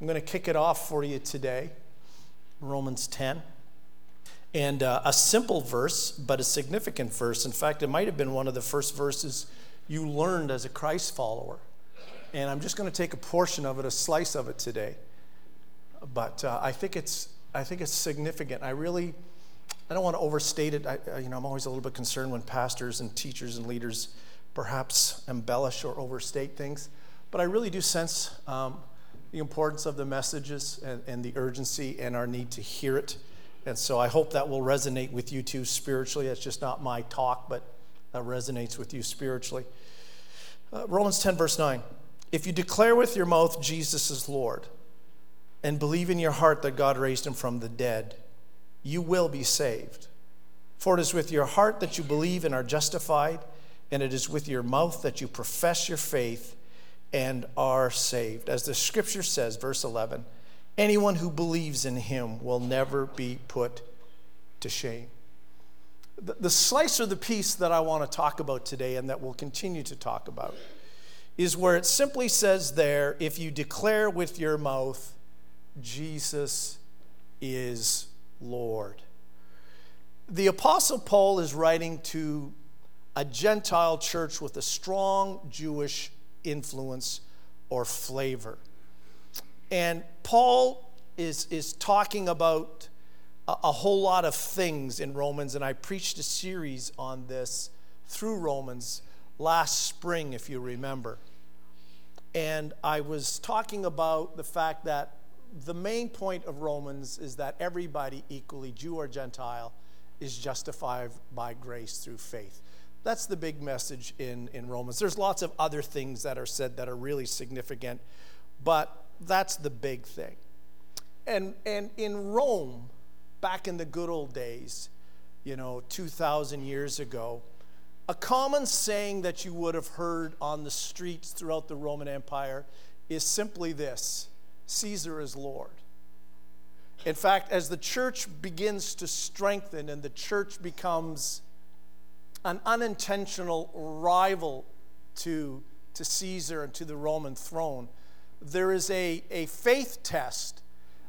I'm going to kick it off for you today Romans 10. And uh, a simple verse, but a significant verse. In fact, it might have been one of the first verses you learned as a Christ follower. And I'm just going to take a portion of it, a slice of it today. But uh, I think it's I think it's significant. I really I don't want to overstate it. I, you know, I'm always a little bit concerned when pastors and teachers and leaders perhaps embellish or overstate things. But I really do sense um, the importance of the messages and, and the urgency and our need to hear it. And so I hope that will resonate with you too spiritually. That's just not my talk, but that resonates with you spiritually. Uh, Romans 10, verse 9. If you declare with your mouth Jesus is Lord and believe in your heart that God raised him from the dead, you will be saved. For it is with your heart that you believe and are justified, and it is with your mouth that you profess your faith and are saved. As the scripture says, verse 11, anyone who believes in him will never be put to shame. The, the slice or the piece that I want to talk about today and that we'll continue to talk about is where it simply says there if you declare with your mouth, Jesus is Lord. The Apostle Paul is writing to a Gentile church with a strong Jewish influence or flavor. And Paul is, is talking about a, a whole lot of things in Romans, and I preached a series on this through Romans last spring, if you remember. And I was talking about the fact that the main point of Romans is that everybody, equally, Jew or Gentile, is justified by grace through faith. That's the big message in, in Romans. There's lots of other things that are said that are really significant, but that's the big thing. And, and in Rome, back in the good old days, you know, 2,000 years ago, a common saying that you would have heard on the streets throughout the Roman Empire is simply this Caesar is Lord. In fact, as the church begins to strengthen and the church becomes an unintentional rival to, to Caesar and to the Roman throne, there is a, a faith test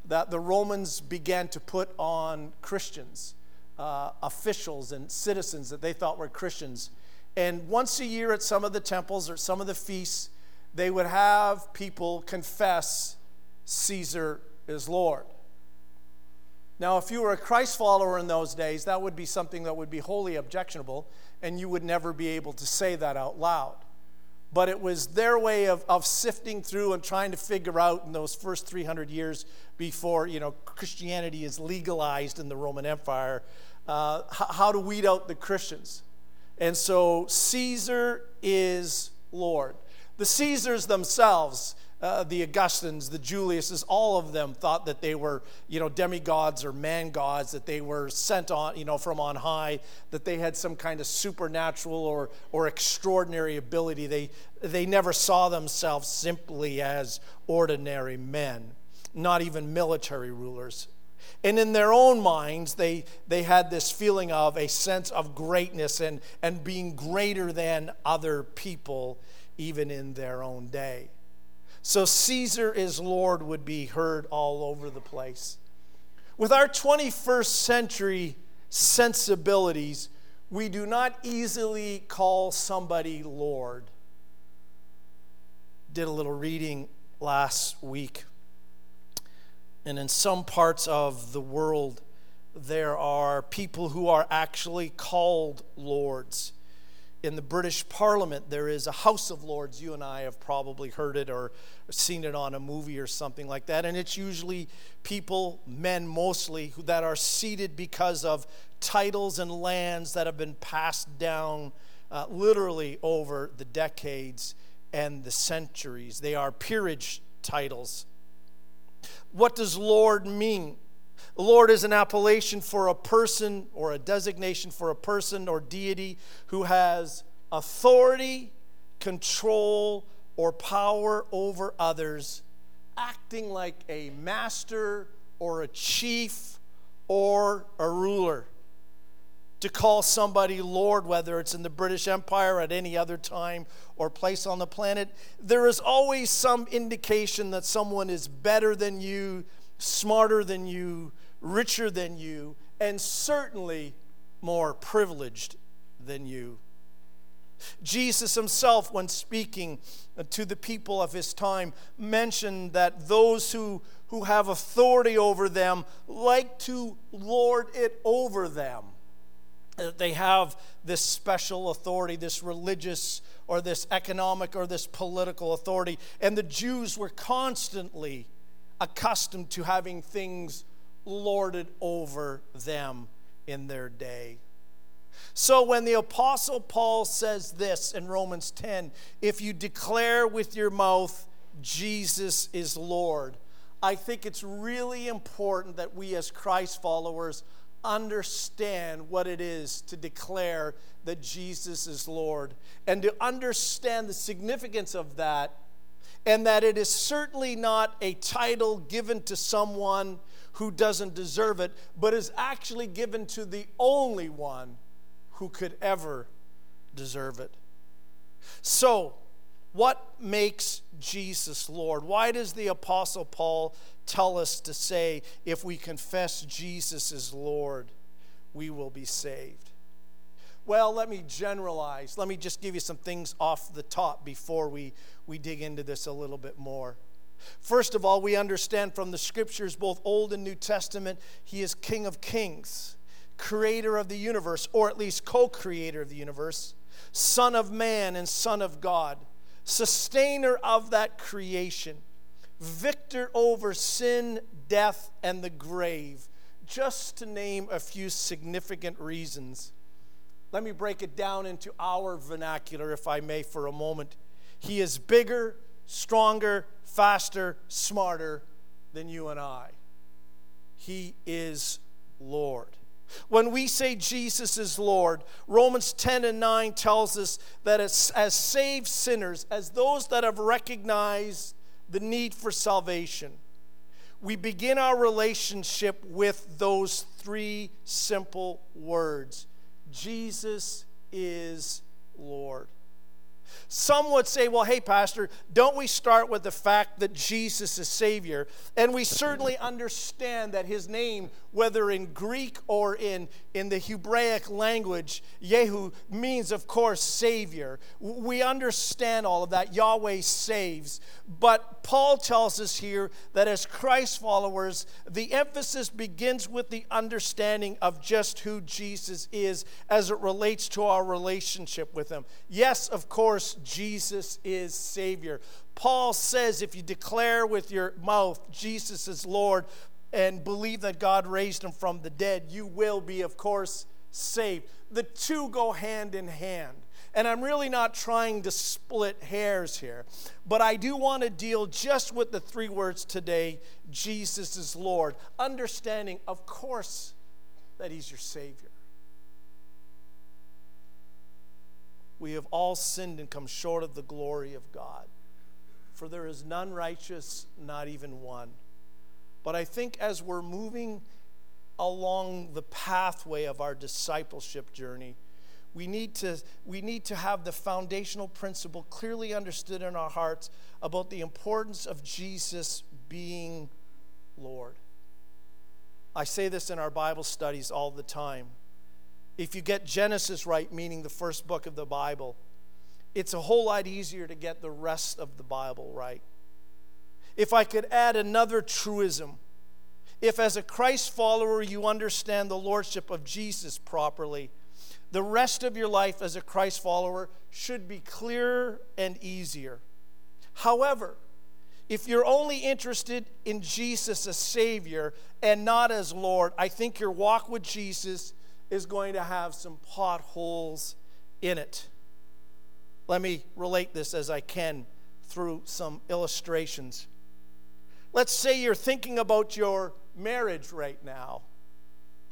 that the Romans began to put on Christians, uh, officials and citizens that they thought were Christians. And once a year at some of the temples or some of the feasts, they would have people confess Caesar is Lord. Now, if you were a Christ follower in those days, that would be something that would be wholly objectionable, and you would never be able to say that out loud. But it was their way of, of sifting through and trying to figure out in those first 300 years before you know Christianity is legalized in the Roman Empire, uh, how to weed out the Christians. And so Caesar is Lord. The Caesars themselves uh, the Augustines, the Juliuses, all of them thought that they were, you know, demigods or man gods, that they were sent on, you know, from on high, that they had some kind of supernatural or, or extraordinary ability. They, they never saw themselves simply as ordinary men, not even military rulers. And in their own minds, they, they had this feeling of a sense of greatness and, and being greater than other people, even in their own day. So Caesar is Lord would be heard all over the place. With our 21st century sensibilities, we do not easily call somebody Lord. Did a little reading last week. And in some parts of the world, there are people who are actually called lords in the British Parliament, there is a House of Lords. You and I have probably heard it or seen it on a movie or something like that. And it's usually people, men mostly, that are seated because of titles and lands that have been passed down uh, literally over the decades and the centuries. They are peerage titles. What does Lord mean? The Lord is an appellation for a person or a designation for a person or deity who has authority, control, or power over others, acting like a master or a chief or a ruler. to call somebody Lord, whether it's in the British Empire at any other time or place on the planet, there is always some indication that someone is better than you, smarter than you, richer than you, and certainly more privileged than you. Jesus himself, when speaking to the people of his time, mentioned that those who, who have authority over them like to lord it over them uh, they have this special authority, this religious or this economic or this political authority. And the Jews were constantly accustomed to having things lorded over them in their day. So when the Apostle Paul says this in Romans 10 if you declare with your mouth, Jesus is Lord, I think it's really important that we as Christ followers understand what it is to declare that Jesus is Lord and to understand the significance of that, and that it is certainly not a title given to someone who doesn't deserve it, but is actually given to the only one who could ever deserve it. So, what makes Jesus Lord? Why does the Apostle Paul tell us to say, if we confess Jesus is Lord, we will be saved? Well, let me generalize. Let me just give you some things off the top before we, we dig into this a little bit more. First of all, we understand from the scriptures, both Old and New Testament, he is King of Kings, creator of the universe, or at least co creator of the universe, Son of man and Son of God sustainer of that creation, victor over sin, death, and the grave, just to name a few significant reasons. Let me break it down into our vernacular, if I may, for a moment. He is bigger, stronger, faster, smarter than you and I. He is Lord. When we say Jesus is Lord, Romans 10 and 9 tells us that as, as saved sinners, as those that have recognized the need for salvation, we begin our relationship with those three simple words Jesus is Lord. Some would say, well, hey, Pastor, don't we start with the fact that Jesus is Savior? And we certainly understand that his name, whether in Greek or in, in the Hebraic language, Yehu means, of course, Savior. We understand all of that. Yahweh saves. But Paul tells us here that as Christ followers, the emphasis begins with the understanding of just who Jesus is as it relates to our relationship with him. Yes, of course, Jesus is Savior. Paul says if you declare with your mouth Jesus is Lord and believe that God raised him from the dead, you will be, of course, saved. The two go hand in hand. And I'm really not trying to split hairs here, but I do want to deal just with the three words today Jesus is Lord, understanding, of course, that He's your Savior. We have all sinned and come short of the glory of God. For there is none righteous, not even one. But I think as we're moving along the pathway of our discipleship journey, we need to, we need to have the foundational principle clearly understood in our hearts about the importance of Jesus being Lord. I say this in our Bible studies all the time. If you get Genesis right, meaning the first book of the Bible, it's a whole lot easier to get the rest of the Bible right. If I could add another truism, if as a Christ follower you understand the lordship of Jesus properly, the rest of your life as a Christ follower should be clearer and easier. However, if you're only interested in Jesus as Savior and not as Lord, I think your walk with Jesus is going to have some potholes in it. Let me relate this as I can through some illustrations. Let's say you're thinking about your marriage right now.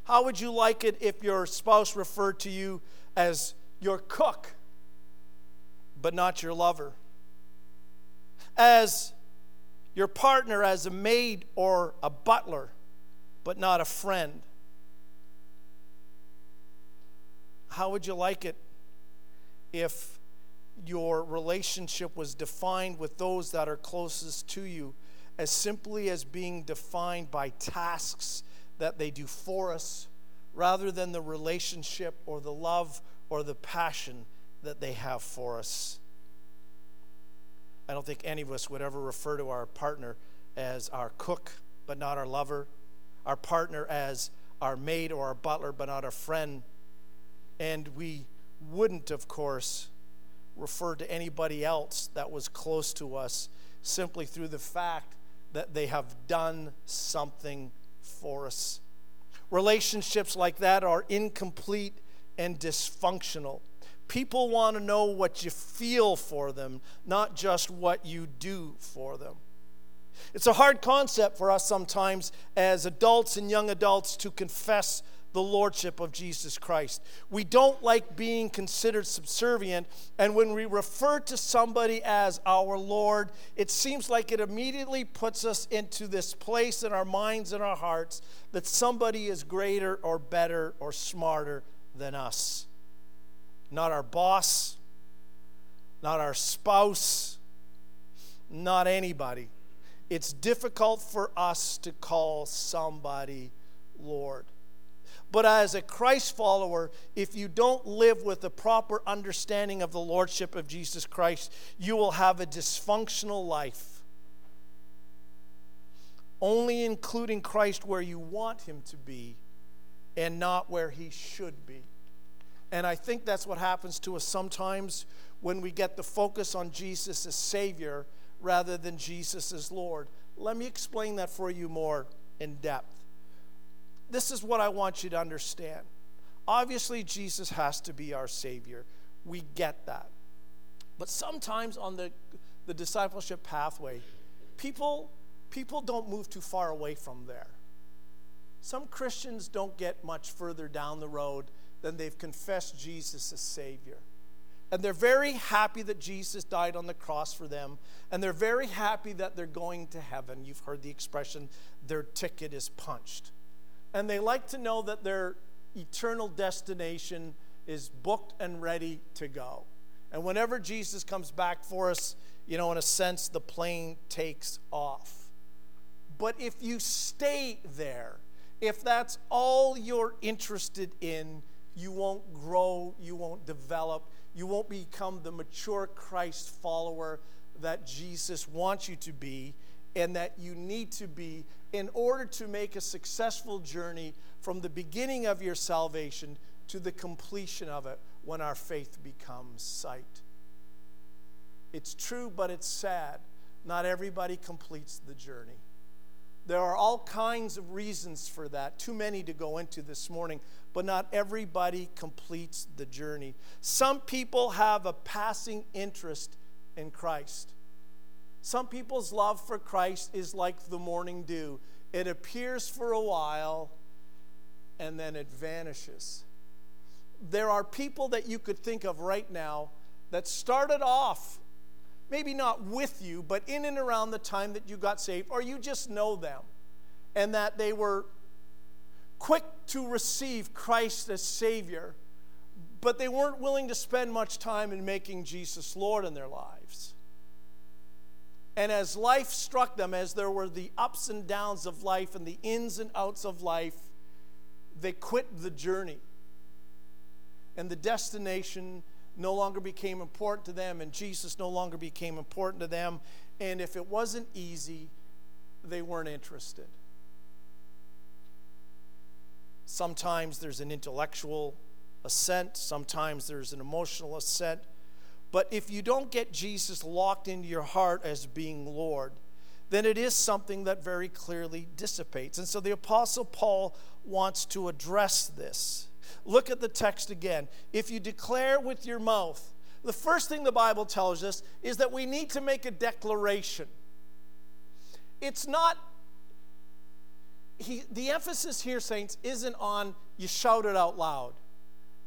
How would you like it if your spouse referred to you as your cook, but not your lover? As your partner, as a maid or a butler, but not a friend? How would you like it if your relationship was defined with those that are closest to you as simply as being defined by tasks that they do for us rather than the relationship or the love or the passion that they have for us? I don't think any of us would ever refer to our partner as our cook, but not our lover, our partner as our maid or our butler, but not our friend. And we wouldn't, of course, refer to anybody else that was close to us simply through the fact that they have done something for us. Relationships like that are incomplete and dysfunctional. People want to know what you feel for them, not just what you do for them. It's a hard concept for us sometimes as adults and young adults to confess the lordship of Jesus Christ. We don't like being considered subservient, and when we refer to somebody as our Lord, it seems like it immediately puts us into this place in our minds and our hearts that somebody is greater or better or smarter than us not our boss, not our spouse, not anybody. It's difficult for us to call somebody Lord. But as a Christ follower, if you don't live with a proper understanding of the Lordship of Jesus Christ, you will have a dysfunctional life. Only including Christ where you want him to be and not where he should be. And I think that's what happens to us sometimes when we get the focus on Jesus as Savior rather than Jesus as Lord. Let me explain that for you more in depth. This is what I want you to understand. Obviously, Jesus has to be our Savior. We get that. But sometimes on the, the discipleship pathway, people, people don't move too far away from there. Some Christians don't get much further down the road than they've confessed Jesus as Savior. And they're very happy that Jesus died on the cross for them. And they're very happy that they're going to heaven. You've heard the expression, their ticket is punched. And they like to know that their eternal destination is booked and ready to go. And whenever Jesus comes back for us, you know, in a sense, the plane takes off. But if you stay there, if that's all you're interested in, you won't grow, you won't develop, you won't become the mature Christ follower that Jesus wants you to be and that you need to be in order to make a successful journey from the beginning of your salvation to the completion of it when our faith becomes sight. It's true, but it's sad. Not everybody completes the journey. There are all kinds of reasons for that, too many to go into this morning, but not everybody completes the journey. Some people have a passing interest in Christ. Some people's love for Christ is like the morning dew it appears for a while and then it vanishes. There are people that you could think of right now that started off maybe not with you, but in and around the time that you got saved, or you just know them, and that they were quick to receive Christ as Savior, but they weren't willing to spend much time in making Jesus Lord in their lives. And as life struck them, as there were the ups and downs of life and the ins and outs of life, they quit the journey. And the destination no longer became important to them, and Jesus no longer became important to them. And if it wasn't easy, they weren't interested. Sometimes there's an intellectual assent, sometimes there's an emotional assent. But if you don't get Jesus locked into your heart as being Lord, then it is something that very clearly dissipates. And so the Apostle Paul wants to address this. Look at the text again. If you declare with your mouth, the first thing the Bible tells us is that we need to make a declaration. It's not he, the emphasis here, saints, isn't on you shout it out loud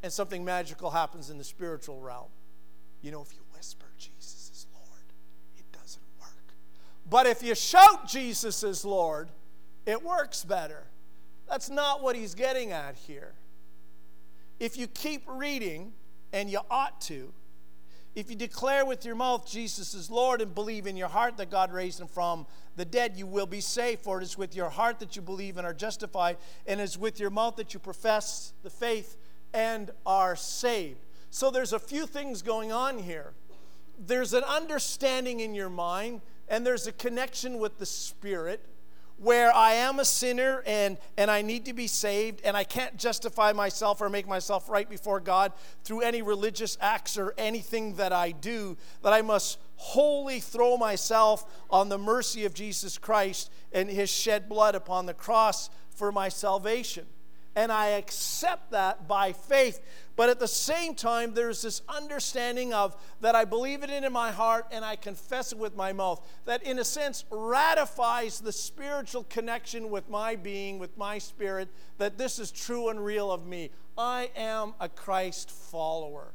and something magical happens in the spiritual realm. You know, if you whisper, Jesus is Lord, it doesn't work. But if you shout, Jesus is Lord, it works better. That's not what he's getting at here. if you keep reading, and you ought to, if you declare with your mouth Jesus is Lord and believe in your heart that God raised him from the dead, you will be saved. For it is with your heart that you believe and are justified, and it is with your mouth that you profess the faith and are saved. So there's a few things going on here. There's an understanding in your mind, and there's a connection with the Spirit where I am a sinner and, and I need to be saved, and I can't justify myself or make myself right before God through any religious acts or anything that I do, that I must wholly throw myself on the mercy of Jesus Christ and his shed blood upon the cross for my salvation and I accept that by faith. But at the same time, there's this understanding of that I believe it in my heart and I confess it with my mouth. That, in a sense, ratifies the spiritual connection with my being, with my spirit, that this is true and real of me. I am a Christ follower,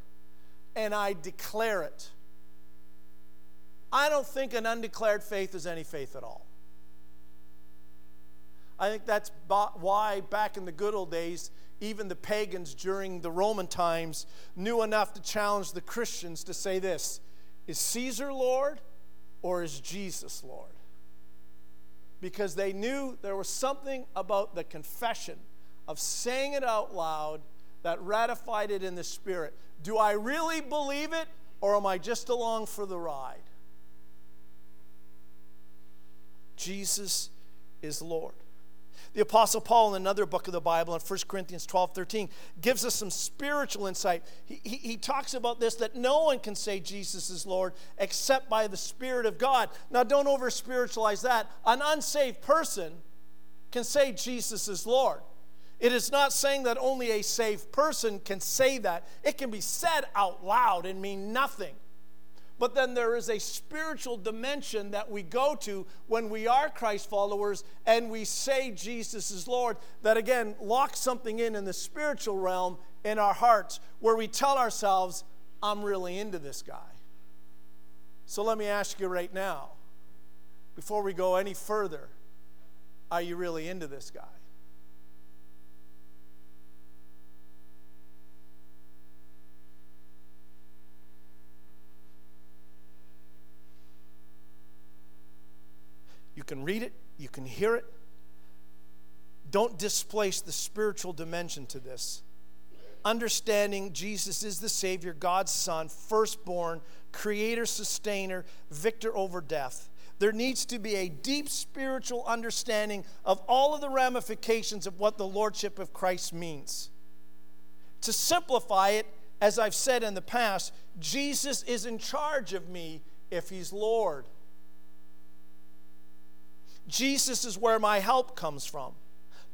and I declare it. I don't think an undeclared faith is any faith at all. I think that's why back in the good old days, even the pagans during the Roman times knew enough to challenge the Christians to say this Is Caesar Lord or is Jesus Lord? Because they knew there was something about the confession of saying it out loud that ratified it in the Spirit. Do I really believe it or am I just along for the ride? Jesus is Lord. The Apostle Paul, in another book of the Bible, in 1 Corinthians 12 13, gives us some spiritual insight. He, he, he, talks about this that no one can say Jesus is Lord except by the Spirit of God. Now, don't over spiritualize that. An unsaved person can say Jesus is Lord. It is not saying that only a saved person can say that, it can be said out loud and mean nothing. But then there is a spiritual dimension that we go to when we are Christ followers and we say Jesus is Lord, that again locks something in in the spiritual realm in our hearts where we tell ourselves, I'm really into this guy. So let me ask you right now, before we go any further, are you really into this guy? Can read it, you can hear it. Don't displace the spiritual dimension to this. Understanding Jesus is the Savior, God's Son, firstborn, creator, sustainer, victor over death. There needs to be a deep spiritual understanding of all of the ramifications of what the Lordship of Christ means. To simplify it, as I've said in the past, Jesus is in charge of me if He's Lord. Jesus is where my help comes from.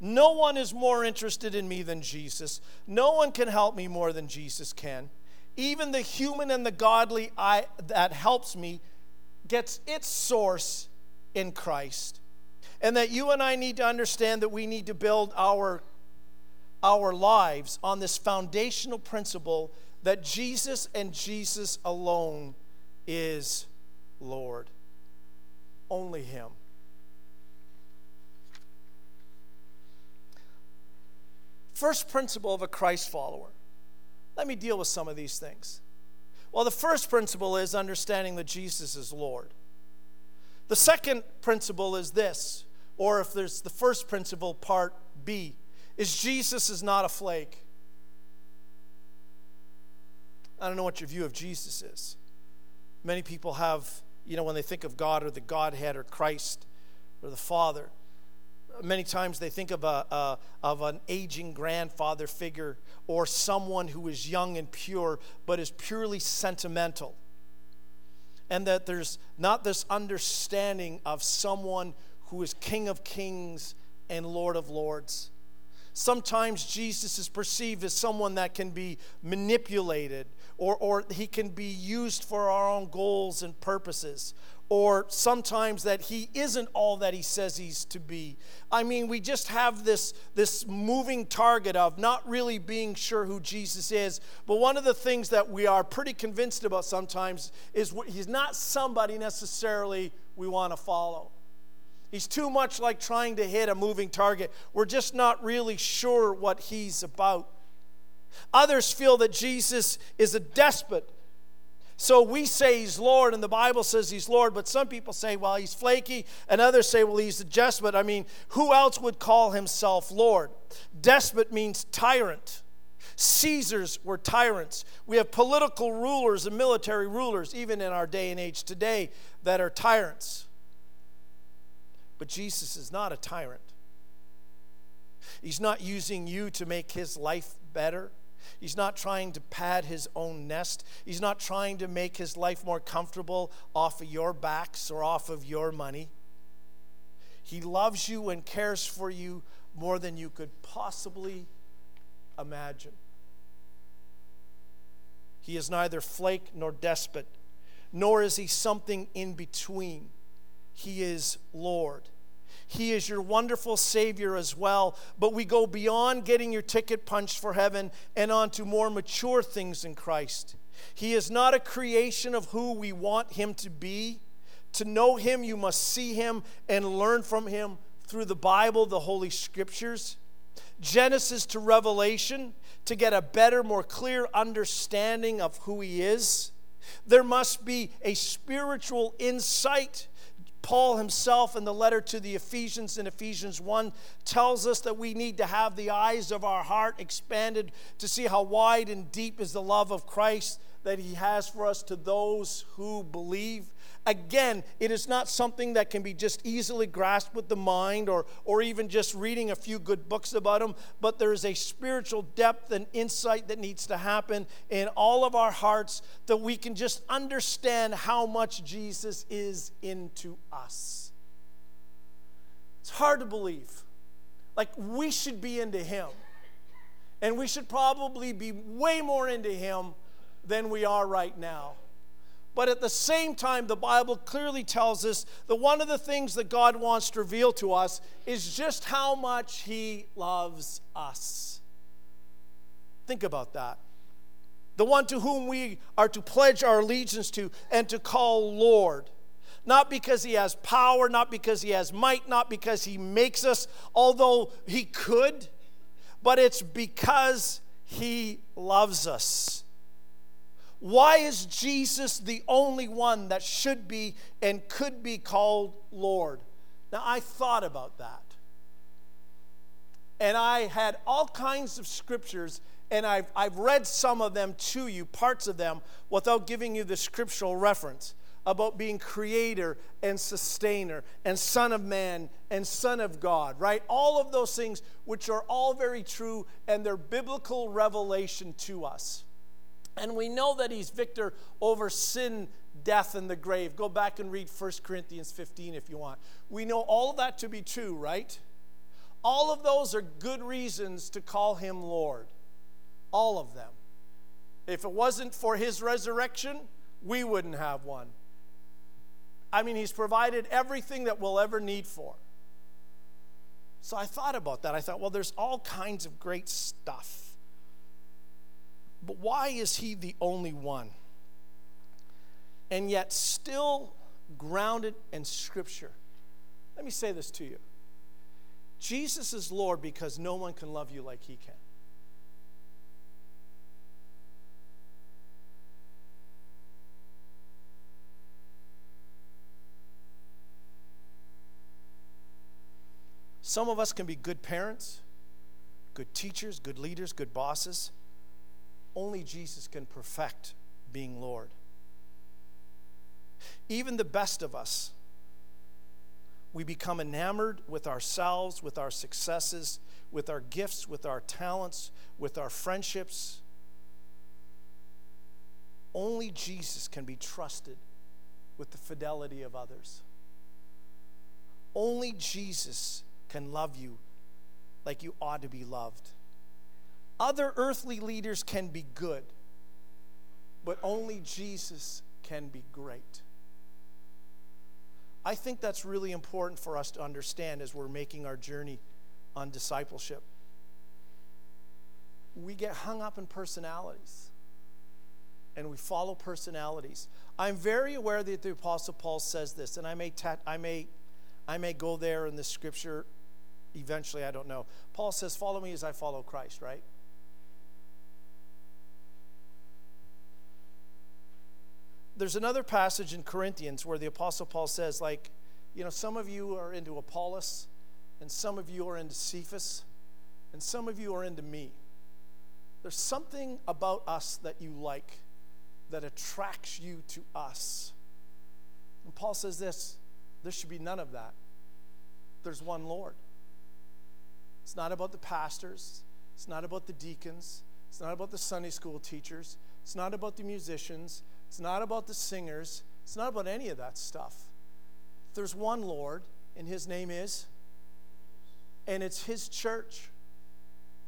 No one is more interested in me than Jesus. No one can help me more than Jesus can. Even the human and the godly I, that helps me gets its source in Christ. And that you and I need to understand that we need to build our, our lives on this foundational principle that Jesus and Jesus alone is Lord. Only Him. First principle of a Christ follower. Let me deal with some of these things. Well, the first principle is understanding that Jesus is Lord. The second principle is this, or if there's the first principle, part B, is Jesus is not a flake. I don't know what your view of Jesus is. Many people have, you know, when they think of God or the Godhead or Christ or the Father, many times they think of, a, a, of an aging grandfather figure or someone who is young and pure but is purely sentimental. And that there's not this understanding of someone who is King of Kings and Lord of Lords. Sometimes Jesus is perceived as someone that can be manipulated or, or he can be used for our own goals and purposes or sometimes that he isn't all that he says he's to be. I mean, we just have this, this moving target of not really being sure who Jesus is. But one of the things that we are pretty convinced about sometimes is he's not somebody necessarily we want to follow. He's too much like trying to hit a moving target. We're just not really sure what he's about. Others feel that Jesus is a despot. So we say he's Lord, and the Bible says he's Lord, but some people say, well, he's flaky, and others say, well, he's a despot. I mean, who else would call himself Lord? Despot means tyrant. Caesars were tyrants. We have political rulers and military rulers, even in our day and age today, that are tyrants. But Jesus is not a tyrant. He's not using you to make his life better. He's not trying to pad his own nest. He's not trying to make his life more comfortable off of your backs or off of your money. He loves you and cares for you more than you could possibly imagine. He is neither flake nor despot, nor is he something in between. He is Lord. He is your wonderful Savior as well. But we go beyond getting your ticket punched for heaven and on to more mature things in Christ. He is not a creation of who we want Him to be. To know Him, you must see Him and learn from Him through the Bible, the Holy Scriptures. Genesis to Revelation, to get a better, more clear understanding of who He is. There must be a spiritual insight Paul himself in the letter to the Ephesians in Ephesians 1 tells us that we need to have the eyes of our heart expanded to see how wide and deep is the love of Christ that he has for us to those who believe. Again, it is not something that can be just easily grasped with the mind or, or even just reading a few good books about them, but there is a spiritual depth and insight that needs to happen in all of our hearts that we can just understand how much Jesus is into us. It's hard to believe. Like, we should be into Him. And we should probably be way more into Him than we are right now. But at the same time, the Bible clearly tells us that one of the things that God wants to reveal to us is just how much He loves us. Think about that. The one to whom we are to pledge our allegiance to and to call Lord. Not because He has power, not because He has might, not because He makes us, although He could, but it's because He loves us. Why is Jesus the only one that should be and could be called Lord? Now, I thought about that. And I had all kinds of scriptures, and I've, I've read some of them to you, parts of them, without giving you the scriptural reference about being creator and sustainer and son of man and son of God, right? All of those things, which are all very true, and they're biblical revelation to us. And we know that he's victor over sin, death, and the grave. Go back and read 1 Corinthians 15 if you want. We know all of that to be true, right? All of those are good reasons to call him Lord. All of them. If it wasn't for his resurrection, we wouldn't have one. I mean, he's provided everything that we'll ever need for. So I thought about that. I thought, well, there's all kinds of great stuff. But why is he the only one? And yet, still grounded in Scripture. Let me say this to you Jesus is Lord because no one can love you like he can. Some of us can be good parents, good teachers, good leaders, good bosses. Only Jesus can perfect being Lord. Even the best of us, we become enamored with ourselves, with our successes, with our gifts, with our talents, with our friendships. Only Jesus can be trusted with the fidelity of others. Only Jesus can love you like you ought to be loved. Other earthly leaders can be good, but only Jesus can be great. I think that's really important for us to understand as we're making our journey on discipleship. We get hung up in personalities and we follow personalities. I'm very aware that the Apostle Paul says this, and I may, ta- I may, I may go there in the scripture eventually, I don't know. Paul says, Follow me as I follow Christ, right? There's another passage in Corinthians where the Apostle Paul says, like, you know, some of you are into Apollos, and some of you are into Cephas, and some of you are into me. There's something about us that you like that attracts you to us. And Paul says this there should be none of that. There's one Lord. It's not about the pastors, it's not about the deacons, it's not about the Sunday school teachers, it's not about the musicians, it's not about the singers, it's not about any of that stuff. There's one Lord, and his name is, and it's his church.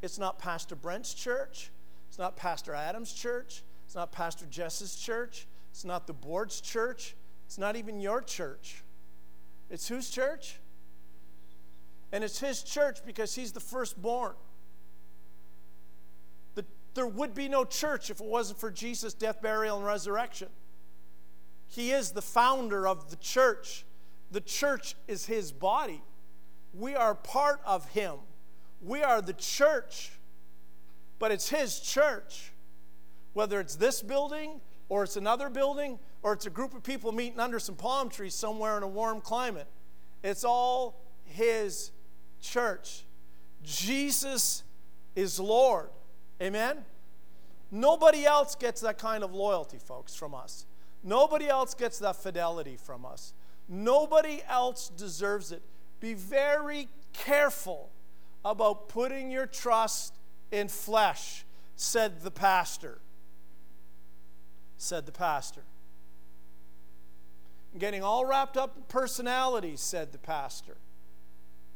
It's not Pastor Brent's church, it's not Pastor Adam's church, it's not Pastor Jess's church, it's not the board's church, it's not even your church. It's whose church? And it's his church because he's the firstborn. The, there would be no church if it wasn't for Jesus' death, burial, and resurrection. He is the founder of the church. The church is his body. We are part of him. We are the church, but it's his church. Whether it's this building or it's another building or it's a group of people meeting under some palm trees somewhere in a warm climate, it's all his church. Jesus is Lord. Amen? Nobody else gets that kind of loyalty, folks, from us. Nobody else gets that fidelity from us. Nobody else deserves it. Be very careful about putting your trust in flesh, said the pastor. Said the pastor. Getting all wrapped up in personalities, said the pastor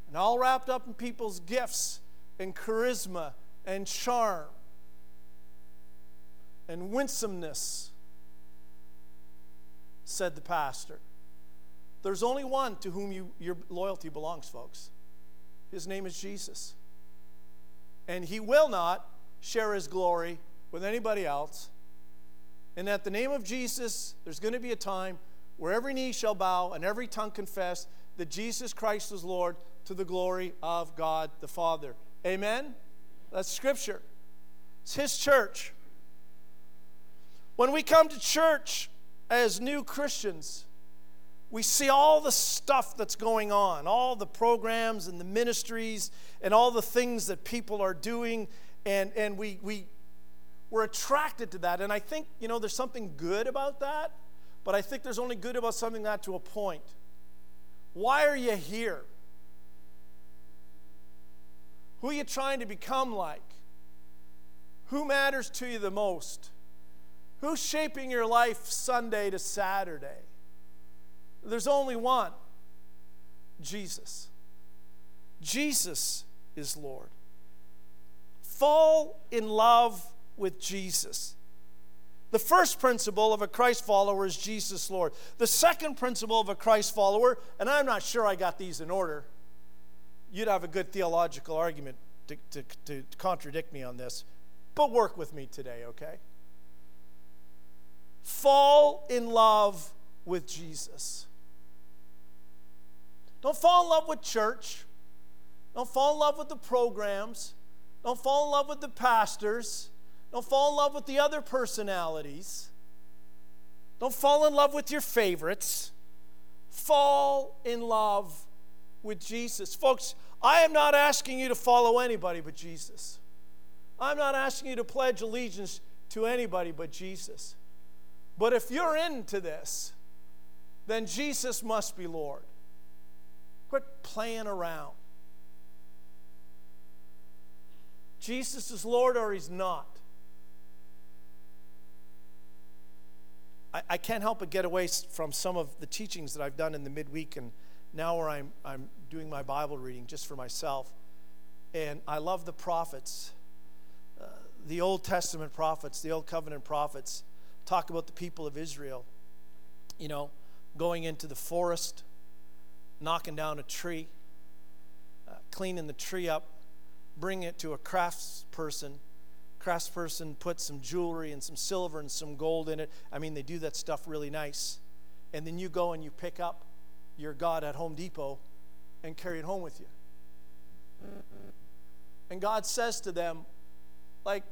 and all wrapped up in people's gifts and charisma and charm and winsomeness, said the pastor. There's only one to whom you, your loyalty belongs, folks. His name is Jesus. And he will not share his glory with anybody else. And at the name of Jesus, there's going to be a time where every knee shall bow and every tongue confess that Jesus Christ is Lord to the glory of God the Father. Amen? That's scripture. It's His church. When we come to church as new Christians, we see all the stuff that's going on, all the programs and the ministries and all the things that people are doing, and, and we, we, we're attracted to that. And I think, you know, there's something good about that, but I think there's only good about something that to a point. Why are you here? Who are you trying to become like? Who matters to you the most? Who's shaping your life Sunday to Saturday? There's only one Jesus. Jesus is Lord. Fall in love with Jesus. The first principle of a Christ follower is Jesus Lord. The second principle of a Christ follower, and I'm not sure I got these in order you'd have a good theological argument to, to, to contradict me on this, but work with me today, okay? Fall in love with Jesus. Don't fall in love with church. Don't fall in love with the programs. Don't fall in love with the pastors. Don't fall in love with the other personalities. Don't fall in love with your favorites. Fall in love with Jesus. Folks, I am not asking you to follow anybody but Jesus. I'm not asking you to pledge allegiance to anybody but Jesus. But if you're into this, then Jesus must be Lord. Quit playing around. Jesus is Lord or he's not. I, I can't help but get away from some of the teachings that I've done in the midweek and now where I'm, I'm doing my Bible reading just for myself. And I love the prophets, uh, the Old Testament prophets, the Old Covenant prophets talk about the people of Israel, you know, going into the forest, knocking down a tree, uh, cleaning the tree up, bringing it to a craftsperson. Craftsperson puts some jewelry and some silver and some gold in it. I mean, they do that stuff really nice. And then you go and you pick up your God at Home Depot and carry it home with you. And God says to them, like,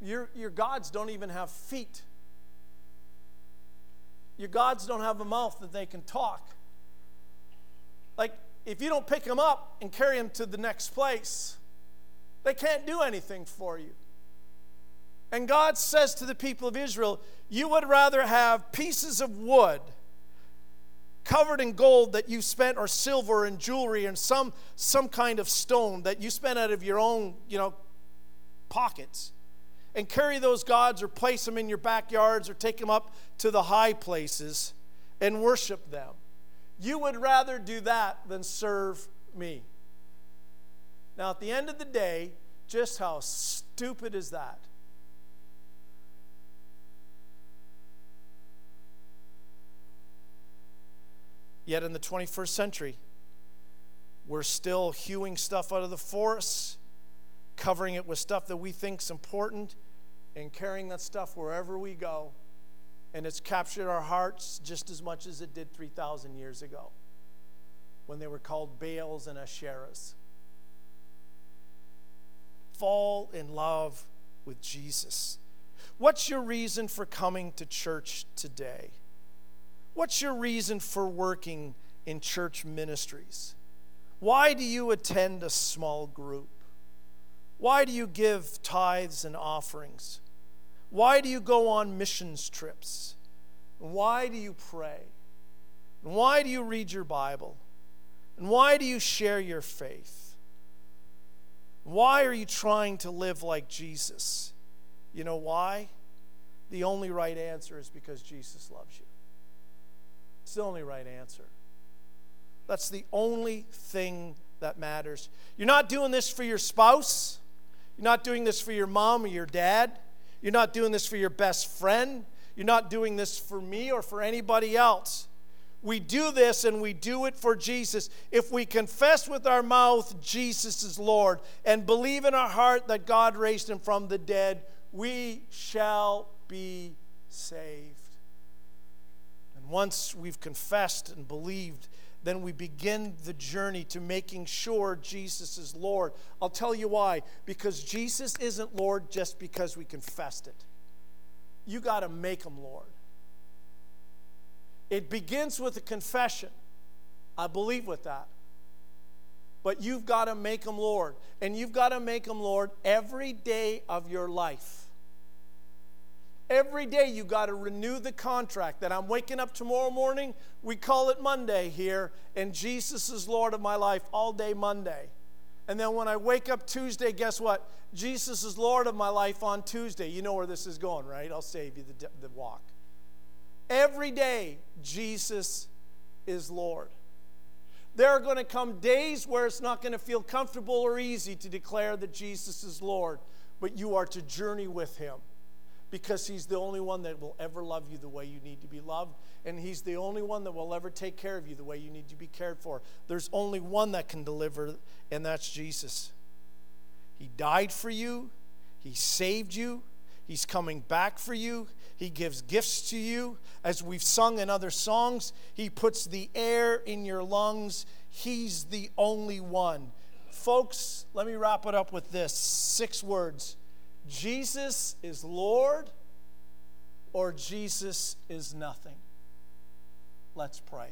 your, your gods don't even have feet. your gods don't have a mouth that they can talk. Like, if you don't pick them up and carry them to the next place, they can't do anything for you. And God says to the people of Israel, You would rather have pieces of wood covered in gold that you spent, or silver and jewelry and some, some kind of stone that you spent out of your own, you know, pockets, and carry those gods or place them in your backyards or take them up to the high places and worship them. You would rather do that than serve me. Now, at the end of the day, just how stupid is that? Yet in the 21st century, we're still hewing stuff out of the forests, covering it with stuff that we think is important, and carrying that stuff wherever we go. And it's captured our hearts just as much as it did 3,000 years ago when they were called Baals and Asherahs. Fall in love with Jesus. What's your reason for coming to church today? What's your reason for working in church ministries? Why do you attend a small group? Why do you give tithes and offerings? Why do you go on missions trips? Why do you pray? And why do you read your Bible? And why do you share your faith? Why are you trying to live like Jesus? You know why? The only right answer is because Jesus loves you. It's the only right answer. That's the only thing that matters. You're not doing this for your spouse. You're not doing this for your mom or your dad. You're not doing this for your best friend. You're not doing this for me or for anybody else. We do this and we do it for Jesus. If we confess with our mouth Jesus is Lord and believe in our heart that God raised him from the dead, we shall be saved once we've confessed and believed, then we begin the journey to making sure Jesus is Lord. I'll tell you why. Because Jesus isn't Lord just because we confessed it. You got to make him Lord. It begins with a confession. I believe with that. But you've got to make him Lord. And you've got to make him Lord every day of your life. Every day you got to renew the contract that I'm waking up tomorrow morning. We call it Monday here, and Jesus is Lord of my life all day Monday. And then when I wake up Tuesday, guess what? Jesus is Lord of my life on Tuesday. You know where this is going, right? I'll save you the, the walk. Every day, Jesus is Lord. There are going to come days where it's not going to feel comfortable or easy to declare that Jesus is Lord, but you are to journey with Him because He's the only one that will ever love you the way you need to be loved, and He's the only one that will ever take care of you the way you need to be cared for. There's only one that can deliver, and that's Jesus. He died for you, He saved you, He's coming back for you. He gives gifts to you. As we've sung in other songs, He puts the air in your lungs. He's the only one. Folks, let me wrap it up with this six words Jesus is Lord or Jesus is nothing. Let's pray.